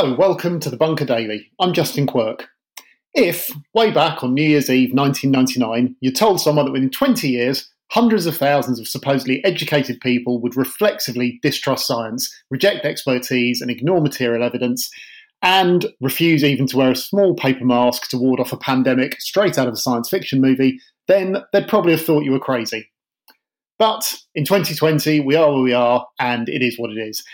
Hello, welcome to the Bunker Daily. I'm Justin Quirk. If, way back on New Year's Eve 1999, you told someone that within 20 years, hundreds of thousands of supposedly educated people would reflexively distrust science, reject expertise, and ignore material evidence, and refuse even to wear a small paper mask to ward off a pandemic straight out of a science fiction movie, then they'd probably have thought you were crazy. But in 2020, we are where we are, and it is what it is.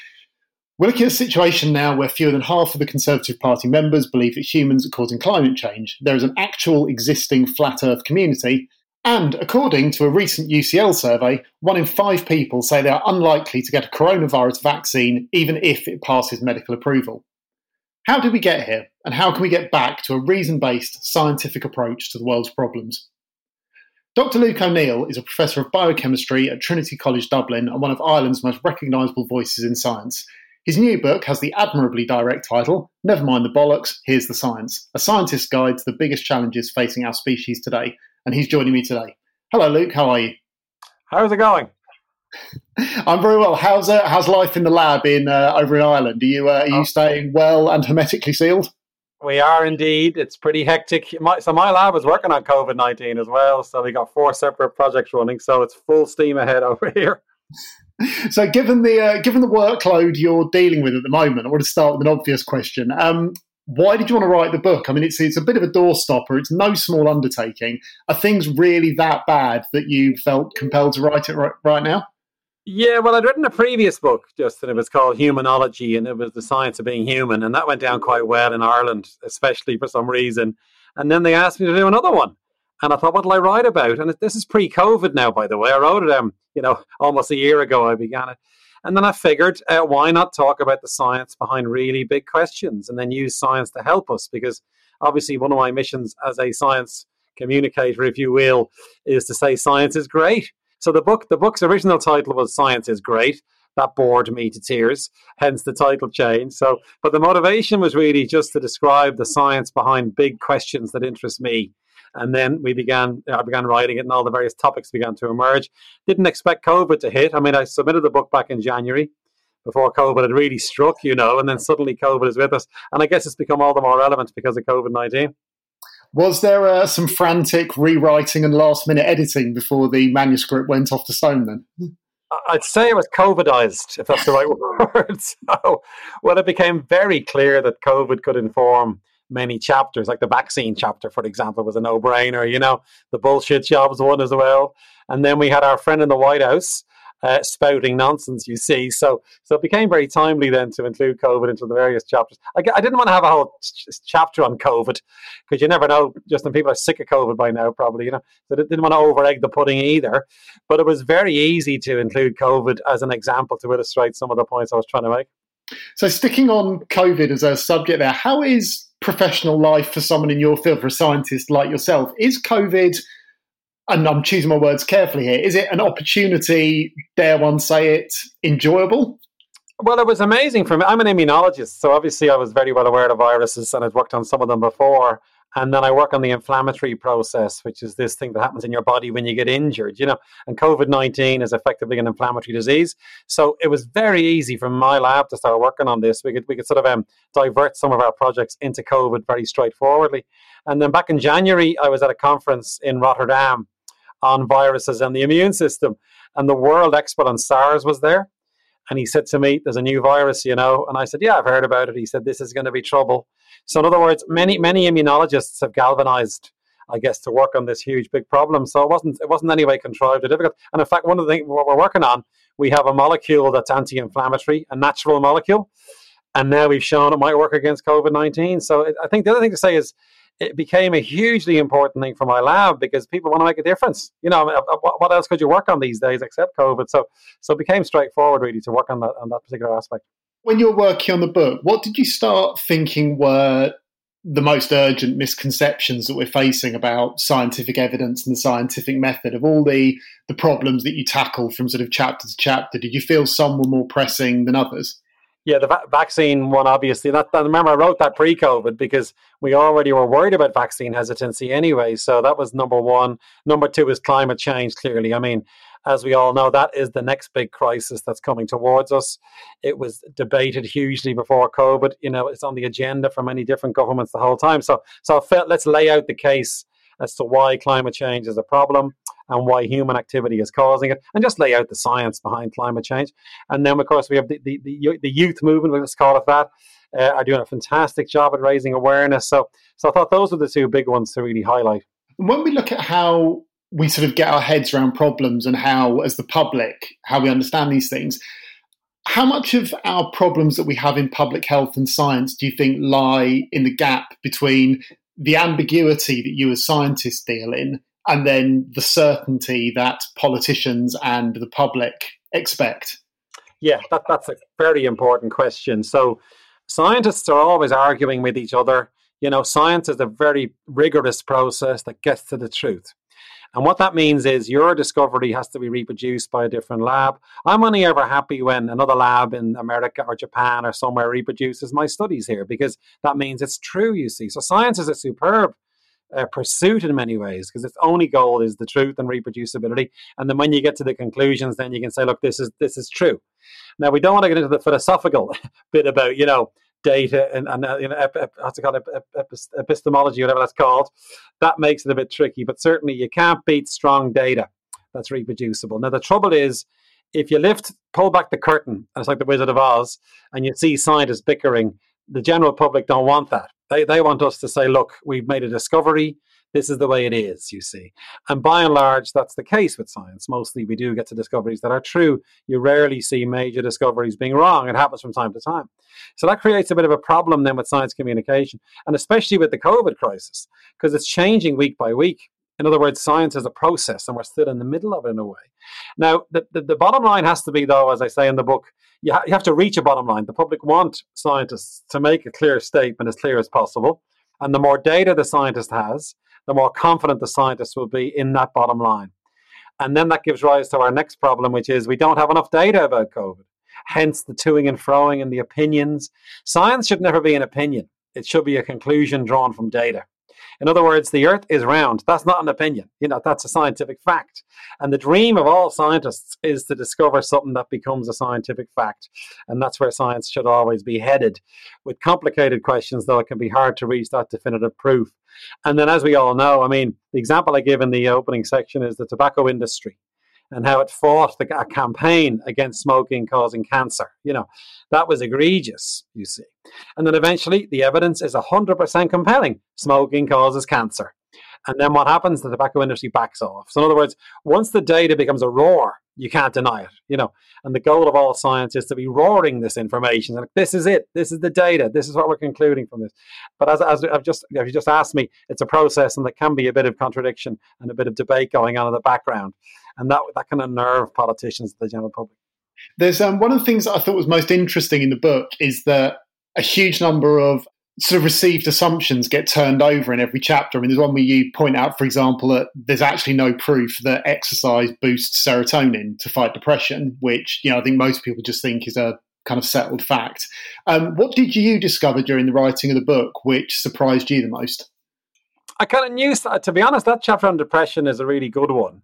We're looking at a situation now where fewer than half of the Conservative Party members believe that humans are causing climate change. There is an actual existing flat Earth community, and according to a recent UCL survey, one in five people say they are unlikely to get a coronavirus vaccine even if it passes medical approval. How did we get here, and how can we get back to a reason based scientific approach to the world's problems? Dr. Luke O'Neill is a professor of biochemistry at Trinity College Dublin and one of Ireland's most recognisable voices in science. His new book has the admirably direct title, Never Mind the Bollocks, Here's the Science A Scientist's Guide to the Biggest Challenges Facing Our Species Today. And he's joining me today. Hello, Luke. How are you? How's it going? I'm very well. How's uh, how's life in the lab in uh, over in Ireland? Are you uh, are you oh. staying well and hermetically sealed? We are indeed. It's pretty hectic. My, so my lab is working on COVID nineteen as well. So we got four separate projects running. So it's full steam ahead over here so, given the uh, given the workload you're dealing with at the moment, I want to start with an obvious question. Um, why did you want to write the book? I mean, it's it's a bit of a doorstopper. It's no small undertaking. Are things really that bad that you felt compelled to write it right, right now? Yeah, well, I'd written a previous book, Justin. It was called Humanology, and it was the science of being human, and that went down quite well in Ireland, especially for some reason. And then they asked me to do another one, and I thought, what'll I write about? And this is pre-COVID now, by the way. I wrote it, um, you know, almost a year ago. I began it, and then I figured, uh, why not talk about the science behind really big questions, and then use science to help us? Because obviously, one of my missions as a science communicator, if you will, is to say science is great. So the book, the book's original title was "Science is Great." That bored me to tears, hence the title change. So, but the motivation was really just to describe the science behind big questions that interest me and then we began, I began writing it, and all the various topics began to emerge. Didn't expect COVID to hit. I mean, I submitted the book back in January before COVID had really struck, you know, and then suddenly COVID is with us. And I guess it's become all the more relevant because of COVID 19. Was there uh, some frantic rewriting and last minute editing before the manuscript went off to stone then? I'd say it was COVIDized, if that's the right word. So, when it became very clear that COVID could inform many chapters, like the vaccine chapter, for example, was a no brainer. You know, the bullshit jobs one as well. And then we had our friend in the White House. Uh, spouting nonsense, you see. So, so it became very timely then to include COVID into the various chapters. I, I didn't want to have a whole ch- chapter on COVID because you never know. Just when people are sick of COVID by now, probably, you know. So, I didn't want to over egg the pudding either. But it was very easy to include COVID as an example to illustrate some of the points I was trying to make. So, sticking on COVID as a subject there, how is professional life for someone in your field, for a scientist like yourself? Is COVID, and I'm choosing my words carefully here, is it an opportunity, dare one say it, enjoyable? Well, it was amazing for me. I'm an immunologist, so obviously I was very well aware of viruses and I'd worked on some of them before and then I work on the inflammatory process, which is this thing that happens in your body when you get injured, you know. And COVID 19 is effectively an inflammatory disease. So it was very easy from my lab to start working on this. We could, we could sort of um, divert some of our projects into COVID very straightforwardly. And then back in January, I was at a conference in Rotterdam on viruses and the immune system. And the world expert on SARS was there. And he said to me, There's a new virus, you know. And I said, Yeah, I've heard about it. He said, This is going to be trouble. So, in other words, many, many immunologists have galvanized, I guess, to work on this huge, big problem. So, it wasn't, it wasn't any way contrived or difficult. And in fact, one of the things what we're working on, we have a molecule that's anti inflammatory, a natural molecule. And now we've shown it might work against COVID 19. So, it, I think the other thing to say is, it became a hugely important thing for my lab because people want to make a difference. You know, uh, uh, what else could you work on these days except COVID? So, so it became straightforward really to work on that on that particular aspect. When you were working on the book, what did you start thinking were the most urgent misconceptions that we're facing about scientific evidence and the scientific method of all the the problems that you tackle from sort of chapter to chapter? Did you feel some were more pressing than others? Yeah, the va- vaccine one, obviously. That, that, remember, I wrote that pre COVID because we already were worried about vaccine hesitancy anyway. So that was number one. Number two is climate change, clearly. I mean, as we all know, that is the next big crisis that's coming towards us. It was debated hugely before COVID. You know, it's on the agenda for many different governments the whole time. So, so let's lay out the case as to why climate change is a problem and why human activity is causing it, and just lay out the science behind climate change. And then, of course, we have the, the, the, the youth movement, let's call it that, uh, are doing a fantastic job at raising awareness. So, so I thought those were the two big ones to really highlight. When we look at how we sort of get our heads around problems and how, as the public, how we understand these things, how much of our problems that we have in public health and science do you think lie in the gap between the ambiguity that you as scientists deal in and then the certainty that politicians and the public expect? Yeah, that, that's a very important question. So, scientists are always arguing with each other. You know, science is a very rigorous process that gets to the truth. And what that means is your discovery has to be reproduced by a different lab. I'm only ever happy when another lab in America or Japan or somewhere reproduces my studies here because that means it's true, you see. So science is a superb uh, pursuit in many ways because its only goal is the truth and reproducibility. And then when you get to the conclusions, then you can say, look, this is this is true. Now we don't want to get into the philosophical bit about you know data and, and uh, you know, ep, ep, what's it called, ep, epistemology, whatever that's called, that makes it a bit tricky. But certainly you can't beat strong data that's reproducible. Now, the trouble is, if you lift, pull back the curtain, it's like the Wizard of Oz, and you see scientists bickering, the general public don't want that. They, they want us to say, look, we've made a discovery. This is the way it is, you see. And by and large, that's the case with science. Mostly we do get to discoveries that are true. You rarely see major discoveries being wrong. It happens from time to time. So that creates a bit of a problem then with science communication, and especially with the COVID crisis, because it's changing week by week. In other words, science is a process, and we're still in the middle of it in a way. Now, the, the, the bottom line has to be, though, as I say in the book, you, ha- you have to reach a bottom line. The public want scientists to make a clear statement as clear as possible. And the more data the scientist has, the more confident the scientists will be in that bottom line. And then that gives rise to our next problem, which is we don't have enough data about COVID. Hence the toing and froing and the opinions. Science should never be an opinion. It should be a conclusion drawn from data. In other words, the earth is round. That's not an opinion. You know, that's a scientific fact. And the dream of all scientists is to discover something that becomes a scientific fact. And that's where science should always be headed. With complicated questions, though, it can be hard to reach that definitive proof. And then, as we all know, I mean, the example I give in the opening section is the tobacco industry and how it fought the, a campaign against smoking causing cancer. You know, that was egregious, you see. And then eventually the evidence is 100% compelling. Smoking causes cancer. And then what happens? The tobacco industry backs off. So in other words, once the data becomes a roar, you can't deny it, you know. And the goal of all science is to be roaring this information. Like, this is it. This is the data. This is what we're concluding from this. But as, as I've just, if you just asked me, it's a process, and there can be a bit of contradiction and a bit of debate going on in the background, and that that can unnerve politicians, the general public. There's um, one of the things I thought was most interesting in the book is that a huge number of sort of received assumptions get turned over in every chapter. I mean, there's one where you point out, for example, that there's actually no proof that exercise boosts serotonin to fight depression, which you know I think most people just think is a kind of settled fact. Um, what did you discover during the writing of the book which surprised you the most? I kind of knew, to be honest, that chapter on depression is a really good one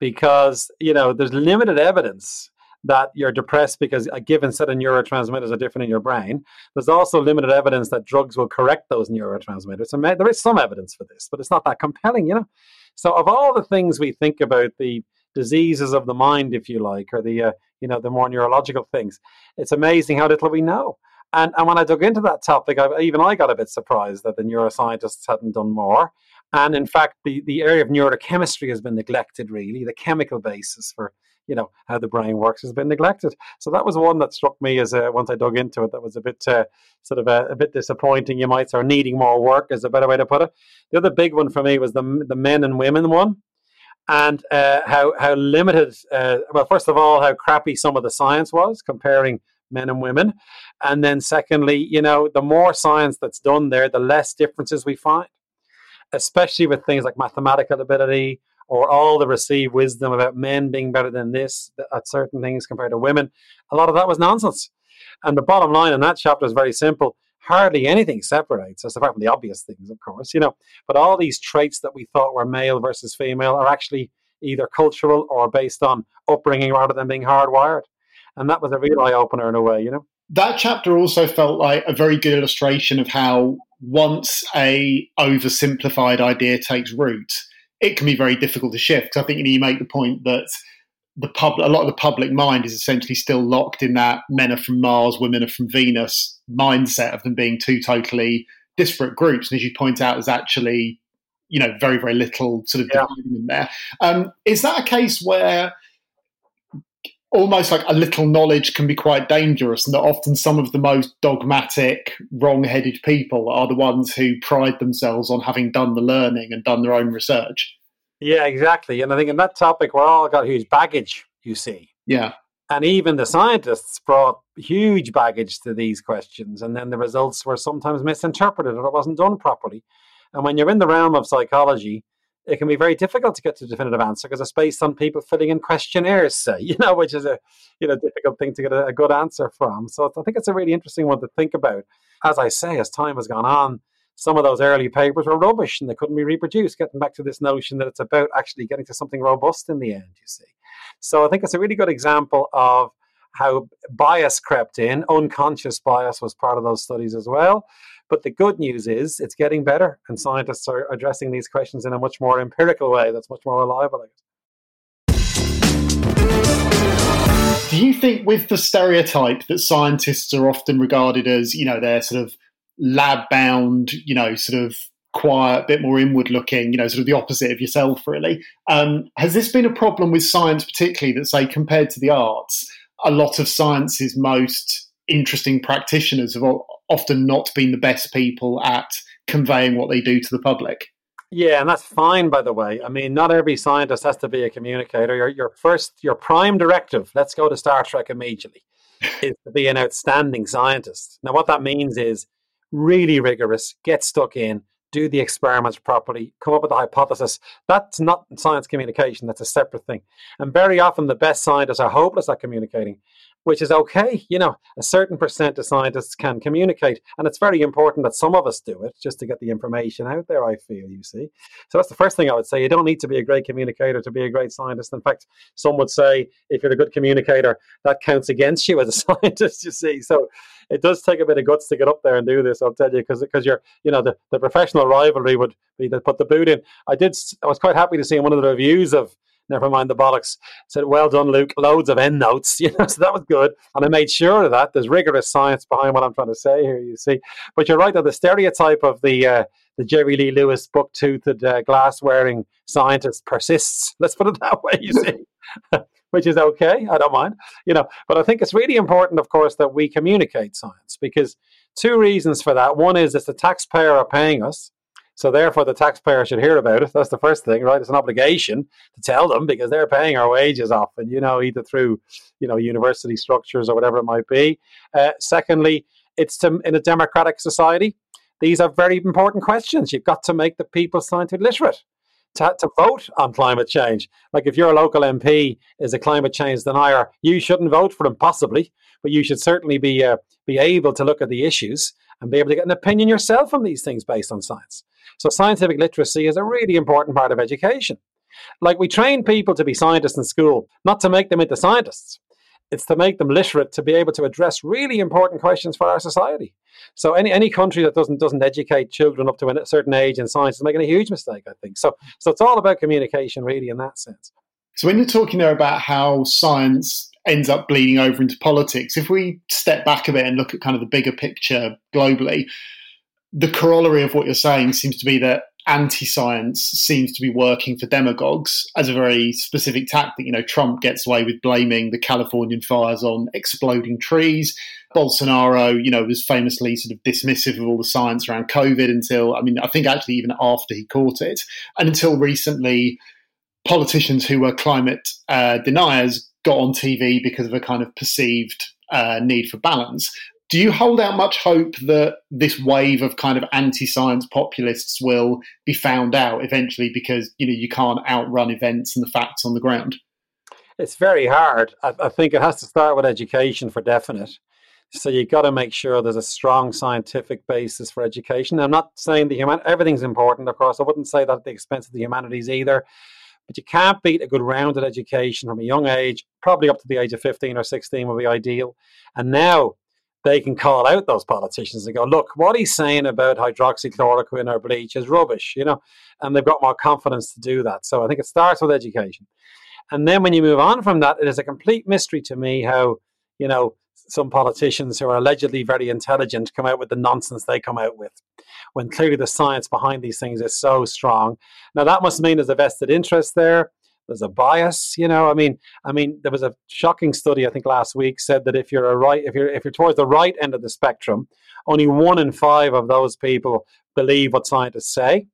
because you know there's limited evidence that you're depressed because a given set of neurotransmitters are different in your brain. There's also limited evidence that drugs will correct those neurotransmitters. So there is some evidence for this, but it's not that compelling, you know. So of all the things we think about the diseases of the mind, if you like, or the uh, you know the more neurological things, it's amazing how little we know. And and when I dug into that topic, I, even I got a bit surprised that the neuroscientists hadn't done more. And in fact, the, the area of neurochemistry has been neglected, really, the chemical basis for you know how the brain works has been neglected. So that was one that struck me as a, once I dug into it, that was a bit uh, sort of a, a, bit disappointing. You might say, needing more work is a better way to put it. The other big one for me was the the men and women one, and uh, how how limited. Uh, well, first of all, how crappy some of the science was comparing men and women, and then secondly, you know, the more science that's done there, the less differences we find especially with things like mathematical ability or all the received wisdom about men being better than this at certain things compared to women. A lot of that was nonsense. And the bottom line in that chapter is very simple. Hardly anything separates us, apart from the obvious things, of course, you know. But all these traits that we thought were male versus female are actually either cultural or based on upbringing rather than being hardwired. And that was a real eye opener in a way, you know. That chapter also felt like a very good illustration of how once a oversimplified idea takes root, it can be very difficult to shift. Because I think you, know, you make the point that the pub, a lot of the public mind is essentially still locked in that men are from Mars, women are from Venus mindset of them being two totally disparate groups. And as you point out, there's actually, you know, very, very little sort of yeah. in there. Um, is that a case where almost like a little knowledge can be quite dangerous and that often some of the most dogmatic, wrong-headed people are the ones who pride themselves on having done the learning and done their own research? Yeah, exactly. And I think in that topic, we're all got huge baggage, you see. Yeah. And even the scientists brought huge baggage to these questions. And then the results were sometimes misinterpreted or it wasn't done properly. And when you're in the realm of psychology, it can be very difficult to get to a definitive answer because it's based on people filling in questionnaires, say, you know, which is a you know difficult thing to get a, a good answer from. So I think it's a really interesting one to think about. As I say, as time has gone on, some of those early papers were rubbish and they couldn't be reproduced. Getting back to this notion that it's about actually getting to something robust in the end, you see. So I think it's a really good example of how bias crept in. Unconscious bias was part of those studies as well. But the good news is it's getting better, and scientists are addressing these questions in a much more empirical way that's much more reliable. Do you think, with the stereotype that scientists are often regarded as, you know, they're sort of lab bound, you know, sort of quiet, a bit more inward looking, you know, sort of the opposite of yourself, really. Um, has this been a problem with science, particularly that, say, compared to the arts, a lot of science's most interesting practitioners have often not been the best people at conveying what they do to the public? Yeah, and that's fine, by the way. I mean, not every scientist has to be a communicator. Your, your first, your prime directive, let's go to Star Trek immediately, is to be an outstanding scientist. Now, what that means is really rigorous, get stuck in, do the experiments properly, come up with a hypothesis. That's not science communication, that's a separate thing. And very often the best scientists are hopeless at communicating which is okay. You know, a certain percent of scientists can communicate, and it's very important that some of us do it just to get the information out there. I feel, you see. So that's the first thing I would say. You don't need to be a great communicator to be a great scientist. In fact, some would say if you're a good communicator, that counts against you as a scientist. You see, so it does take a bit of guts to get up there and do this. I'll tell you, because because you're, you know, the, the professional rivalry would be to put the boot in. I did. I was quite happy to see in one of the reviews of never mind the bollocks. Said, well done, Luke. Loads of end notes, you know, so that was good. And I made sure of that. There's rigorous science behind what I'm trying to say here, you see. But you're right that the stereotype of the uh, the Jerry Lee Lewis book toothed uh, glass wearing scientist persists. Let's put it that way, you see. Which is okay. I don't mind, you know. But I think it's really important, of course, that we communicate science because two reasons for that. One is it's the taxpayer are paying us, so therefore, the taxpayer should hear about it. That's the first thing, right? It's an obligation to tell them because they're paying our wages off, and you know, either through, you know, university structures or whatever it might be. Uh, secondly, it's to, in a democratic society. These are very important questions. You've got to make the people scientifically literate to, to vote on climate change. Like if your local MP is a climate change denier, you shouldn't vote for them, possibly, but you should certainly be uh, be able to look at the issues and be able to get an opinion yourself on these things based on science. So scientific literacy is a really important part of education. Like we train people to be scientists in school, not to make them into scientists. It's to make them literate to be able to address really important questions for our society. So any, any country that doesn't doesn't educate children up to a certain age in science is making a huge mistake, I think. So so it's all about communication really in that sense. So when you're talking there about how science ends up bleeding over into politics, if we step back a bit and look at kind of the bigger picture globally, the corollary of what you're saying seems to be that anti-science seems to be working for demagogues as a very specific tactic. You know, Trump gets away with blaming the Californian fires on exploding trees. Bolsonaro, you know, was famously sort of dismissive of all the science around COVID until, I mean, I think actually even after he caught it, and until recently, politicians who were climate uh, deniers got on TV because of a kind of perceived uh, need for balance. Do you hold out much hope that this wave of kind of anti-science populists will be found out eventually because you know you can't outrun events and the facts on the ground? It's very hard. I, I think it has to start with education for definite. So you've got to make sure there's a strong scientific basis for education. I'm not saying the human everything's important of course. I wouldn't say that at the expense of the humanities either but you can't beat a good rounded education from a young age, probably up to the age of 15 or 16 would be ideal. And now they can call out those politicians and go, look, what he's saying about hydroxychloroquine or bleach is rubbish, you know, and they've got more confidence to do that. So I think it starts with education. And then when you move on from that, it is a complete mystery to me how, you know, some politicians who are allegedly very intelligent come out with the nonsense they come out with when clearly the science behind these things is so strong. Now that must mean there's a vested interest there. There's a bias, you know. I mean, I mean, there was a shocking study I think last week said that if you're a right, if you're if you're towards the right end of the spectrum, only one in five of those people believe what scientists say.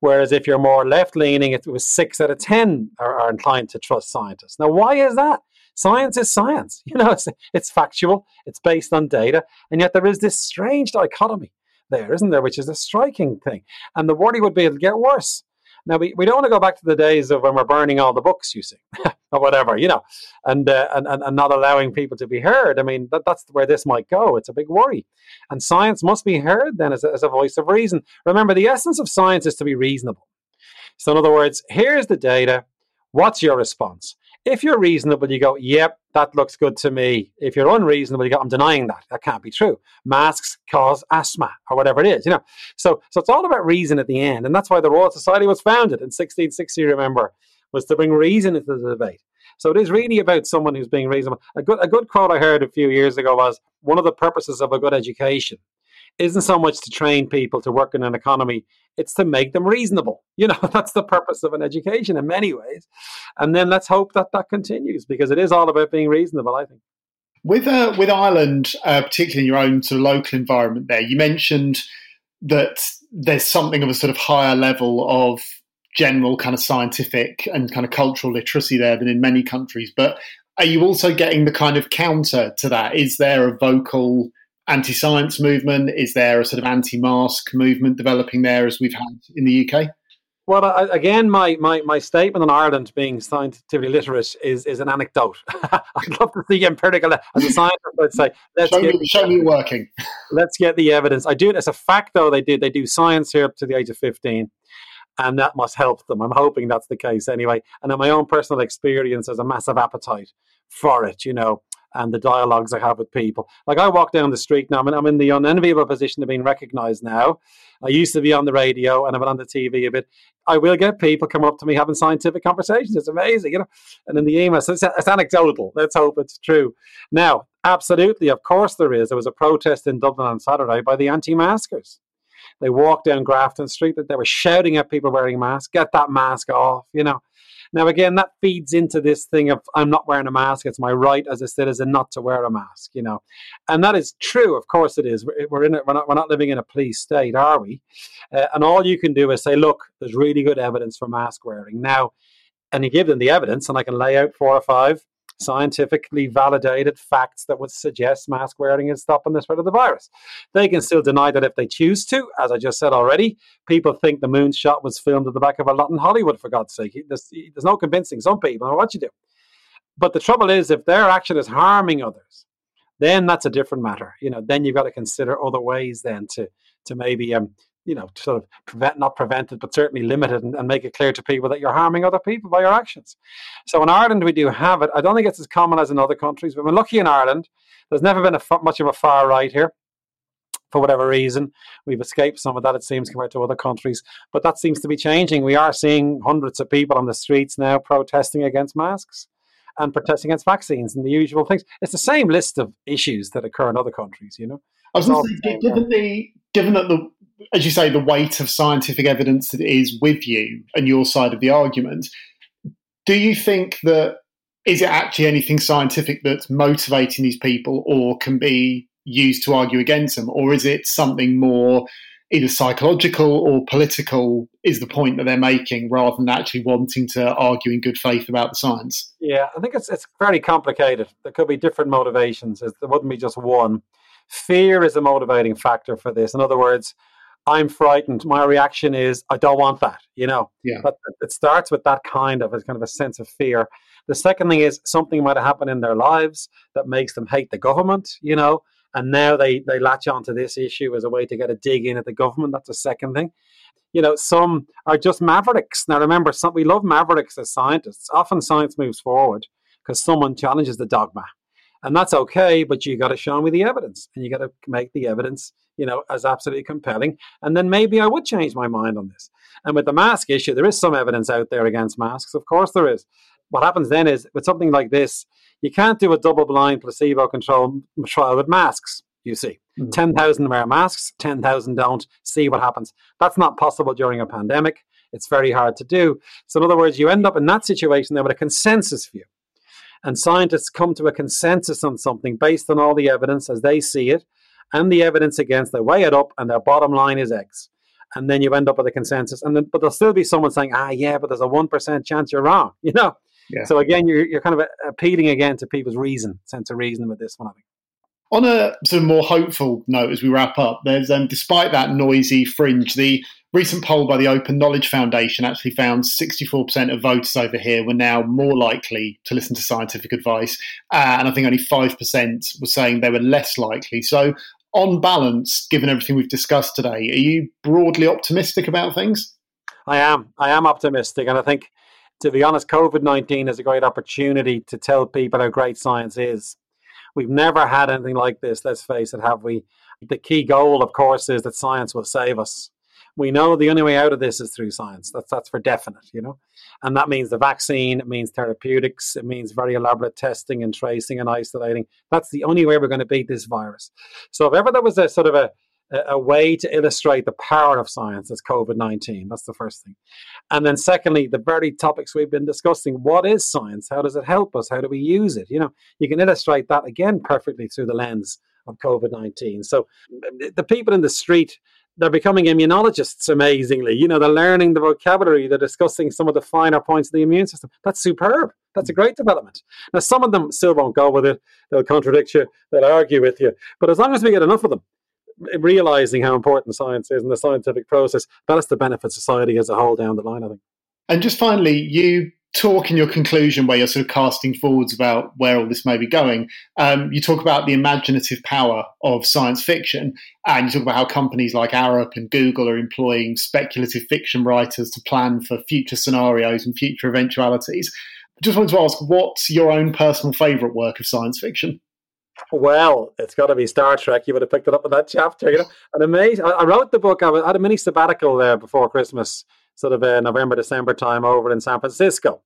Whereas if you're more left leaning, it was six out of 10 are, are, inclined to trust scientists. Now, why is that? Science is science. You know, it's, it's factual, it's based on data, and yet there is this strange dichotomy there, isn't there, which is a striking thing. And the worry would be it'll get worse. Now, we, we don't want to go back to the days of when we're burning all the books, you see, or whatever, you know, and, uh, and, and, not allowing people to be heard. I mean, that, that's where this might go. It's a big worry. And science must be heard then as a, as a voice of reason. Remember, the essence of science is to be reasonable. So, in other words, here's the data. What's your response? If you're reasonable, you go, yep, that looks good to me. If you're unreasonable, you go, I'm denying that. That can't be true. Masks cause asthma or whatever it is, you know. So, so it's all about reason at the end. And that's why the Royal Society was founded in 1660, remember, was to bring reason into the debate. So it is really about someone who's being reasonable. A good, a good quote I heard a few years ago was one of the purposes of a good education isn't so much to train people to work in an economy, it's to make them reasonable. You know, that's the purpose of an education in many ways. And then let's hope that that continues because it is all about being reasonable, I think. With, uh, with Ireland, uh, particularly in your own sort of local environment there, you mentioned that there's something of a sort of higher level of general kind of scientific and kind of cultural literacy there than in many countries. But are you also getting the kind of counter to that? Is there a vocal anti-science movement? Is there a sort of anti-mask movement developing there as we've had in the UK? Well, again, my, my, my statement on Ireland being scientifically literate is, is an anecdote. I'd love to see empirical as a scientist. I'd say, let's show, get, me, show me working. Let's get the evidence. I do it as a fact, though. They did they do science here up to the age of fifteen, and that must help them. I'm hoping that's the case anyway. And in my own personal experience, there's a massive appetite for it. You know, and the dialogues I have with people. Like I walk down the street now, I'm in, I'm in the unenviable position of being recognized now. I used to be on the radio and I've been on the TV a bit. I will get people come up to me having scientific conversations. It's amazing, you know. And in the email, so it's, it's anecdotal. Let's hope it's true. Now, absolutely, of course there is. There was a protest in Dublin on Saturday by the anti-maskers. They walked down Grafton Street that they were shouting at people wearing masks, get that mask off, you know. Now, again, that feeds into this thing of I'm not wearing a mask. It's my right as a citizen not to wear a mask, you know. And that is true. Of course it is. We're, in it. We're not, we're not living in a police state, are we? Uh, and all you can do is say, look, there's really good evidence for mask wearing. Now, and you give them the evidence, and I can lay out four or five scientifically validated facts that would suggest mask wearing is stopping the spread of the virus. They can still deny that if they choose to, as I just said already. People think the moon shot was filmed at the back of a lot in Hollywood, for God's sake. There's, there's no convincing some people on what you do. But the trouble is, if their action is harming others, then that's a different matter. You know, then you've got to consider other ways then to to maybe um, you know, sort of prevent, not prevent it, but certainly limit it and, and, make it clear to people that you're harming other people by your actions. So in Ireland, we do have it. I don't think it's as common as in other countries. But We've been lucky in Ireland. There's never been a, much of a far right here. For whatever reason, we've escaped some of that, it seems, compared to other countries. But that seems to be changing. We are seeing hundreds of people on the streets now protesting against masks and protesting against vaccines and the usual things. It's the same list of issues that occur in other countries, you know. I was going to say, given the given that the as you say, the weight of scientific evidence that is with you and your side of the argument, do you think that is it actually anything scientific that's motivating these people or can be used to argue against them? Or is it something more either psychological or political is the point that they're making rather than actually wanting to argue in good faith about the science? Yeah, I think it's it's very complicated. There could be different motivations. There wouldn't be just one. Fear is a motivating factor for this. In other words, I'm frightened. My reaction is, I don't want that, you know. Yeah. But it starts with that kind of a kind of a sense of fear. The second thing is something might have happened in their lives that makes them hate the government, you know, and now they, they latch onto this issue as a way to get a dig in at the government. That's the second thing. You know, some are just mavericks. Now, remember, some, we love mavericks as scientists. Often science moves forward because someone challenges the dogma. And that's okay, but you got to show me the evidence and you got to make the evidence, you know, as absolutely compelling. And then maybe I would change my mind on this. And with the mask issue, there is some evidence out there against masks. Of course, there is. What happens then is with something like this, you can't do a double blind placebo control trial with masks, you see. Mm-hmm. 10,000 wear masks, 10,000 don't. See what happens. That's not possible during a pandemic. It's very hard to do. So, in other words, you end up in that situation there with a consensus view and scientists come to a consensus on something based on all the evidence as they see it and the evidence against, they weigh it up, and their bottom line is X. And then you end up with a consensus. And then, but there'll still be someone saying, ah, yeah, but there's a 1% chance you're wrong, you know? Yeah. So again, you're, you're kind of appealing again to people's reason, sense of reason with this one, I think. On a sort of more hopeful note as we wrap up, there's um, despite that noisy fringe, the recent poll by the Open Knowledge Foundation actually found 64% of voters over here were now more likely to listen to scientific advice, uh, and I think only 5% were saying they were less likely. So, on balance, given everything we've discussed today, are you broadly optimistic about things? I am. I am optimistic, and I think. To be honest, COVID 19 is a great opportunity to tell people how great science is. We've never had anything like this, let's face it, have we? The key goal, of course, is that science will save us we know the only way out of this is through science. That's that's for definite, you know, and that means the vaccine. It means therapeutics. It means very elaborate testing and tracing and isolating. That's the only way we're going to beat this virus. So if ever there was a sort of a a way to illustrate the power of science as COVID 19. That's the first thing. And then, secondly, the very topics we've been discussing what is science? How does it help us? How do we use it? You know, you can illustrate that again perfectly through the lens of COVID 19. So, the people in the street they're becoming immunologists amazingly. You know, they're learning the vocabulary, they're discussing some of the finer points of the immune system. That's superb. That's a great development. Now, some of them still won't go with it. They'll contradict you, they'll argue with you. But as long as we get enough of them, realizing how important science is and the scientific process, that's the benefit society as a whole down the line, I think. And just finally, you talk in your conclusion where you're sort of casting forwards about where all this may be going, um, you talk about the imaginative power of science fiction, and you talk about how companies like Arup and Google are employing speculative fiction writers to plan for future scenarios and future eventualities. I just wanted to ask, what's your own personal favourite work of science fiction? Well, it's got to be Star Trek. You would have picked it up in that chapter. You know, and amazing. I, wrote the book. I had a mini sabbatical there before Christmas sort of uh, November, December time over in San Francisco.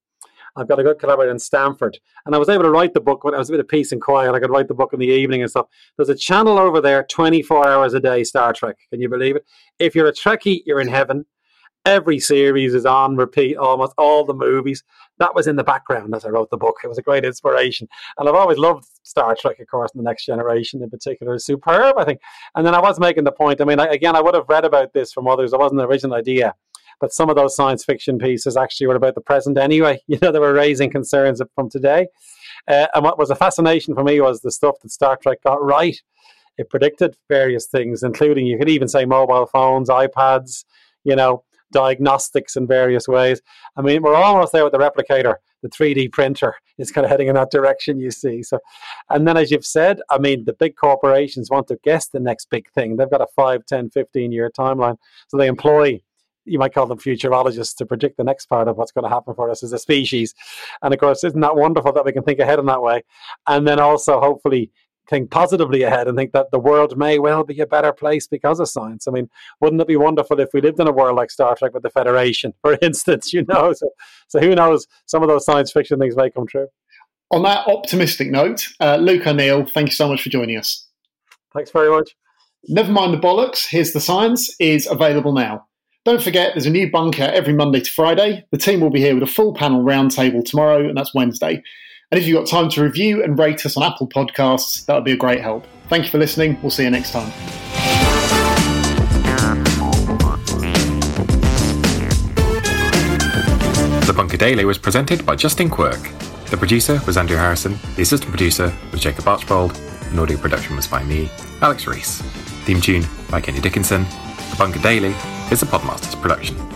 I've got a good collaborator in Stanford. And I was able to write the book when I was a bit of peace and quiet. I could write the book in the evening and stuff. There's a channel over there 24 hours a day, Star Trek. Can you believe it? If you're a Trekkie, you're in heaven. Every series is on repeat, almost all the movies. That was in the background as I wrote the book. It was a great inspiration. And I've always loved Star Trek, of course, and the next generation in particular is superb, I think. And then I was making the point, I mean, again, I would have read about this from others. It wasn't an original idea but some of those science fiction pieces actually were about the present anyway. You know, they were raising concerns from today. Uh, and what was a fascination for me was the stuff that Star Trek got right. It predicted various things, including you could even say mobile phones, iPads, you know, diagnostics in various ways. I mean, we're almost there with the replicator. The 3D printer is kind of heading in that direction, you see. So, and then as you've said, I mean, the big corporations want to guess the next big thing. They've got a 5, 10, 15 year timeline. So they employ you might call them futurologists to predict the next part of what's going to happen for us as a species. And of course, isn't that wonderful that we can think ahead in that way? And then also, hopefully, think positively ahead and think that the world may well be a better place because of science. I mean, wouldn't it be wonderful if we lived in a world like Star Trek with the Federation, for instance? You know, so so who knows? Some of those science fiction things may come true. On that optimistic note, uh, Luke O'Neill, thank you so much for joining us. Thanks very much. Never mind the bollocks. Here's the science is available now. Don't forget, there's a new bunker every Monday to Friday. The team will be here with a full panel roundtable tomorrow, and that's Wednesday. And if you've got time to review and rate us on Apple Podcasts, that would be a great help. Thank you for listening. We'll see you next time. The Bunker Daily was presented by Justin Quirk. The producer was Andrew Harrison, the assistant producer was Jacob Archbold, and audio production was by me, Alex Rees. Theme tune by Kenny Dickinson. The Bunker Daily is a Podmasters production.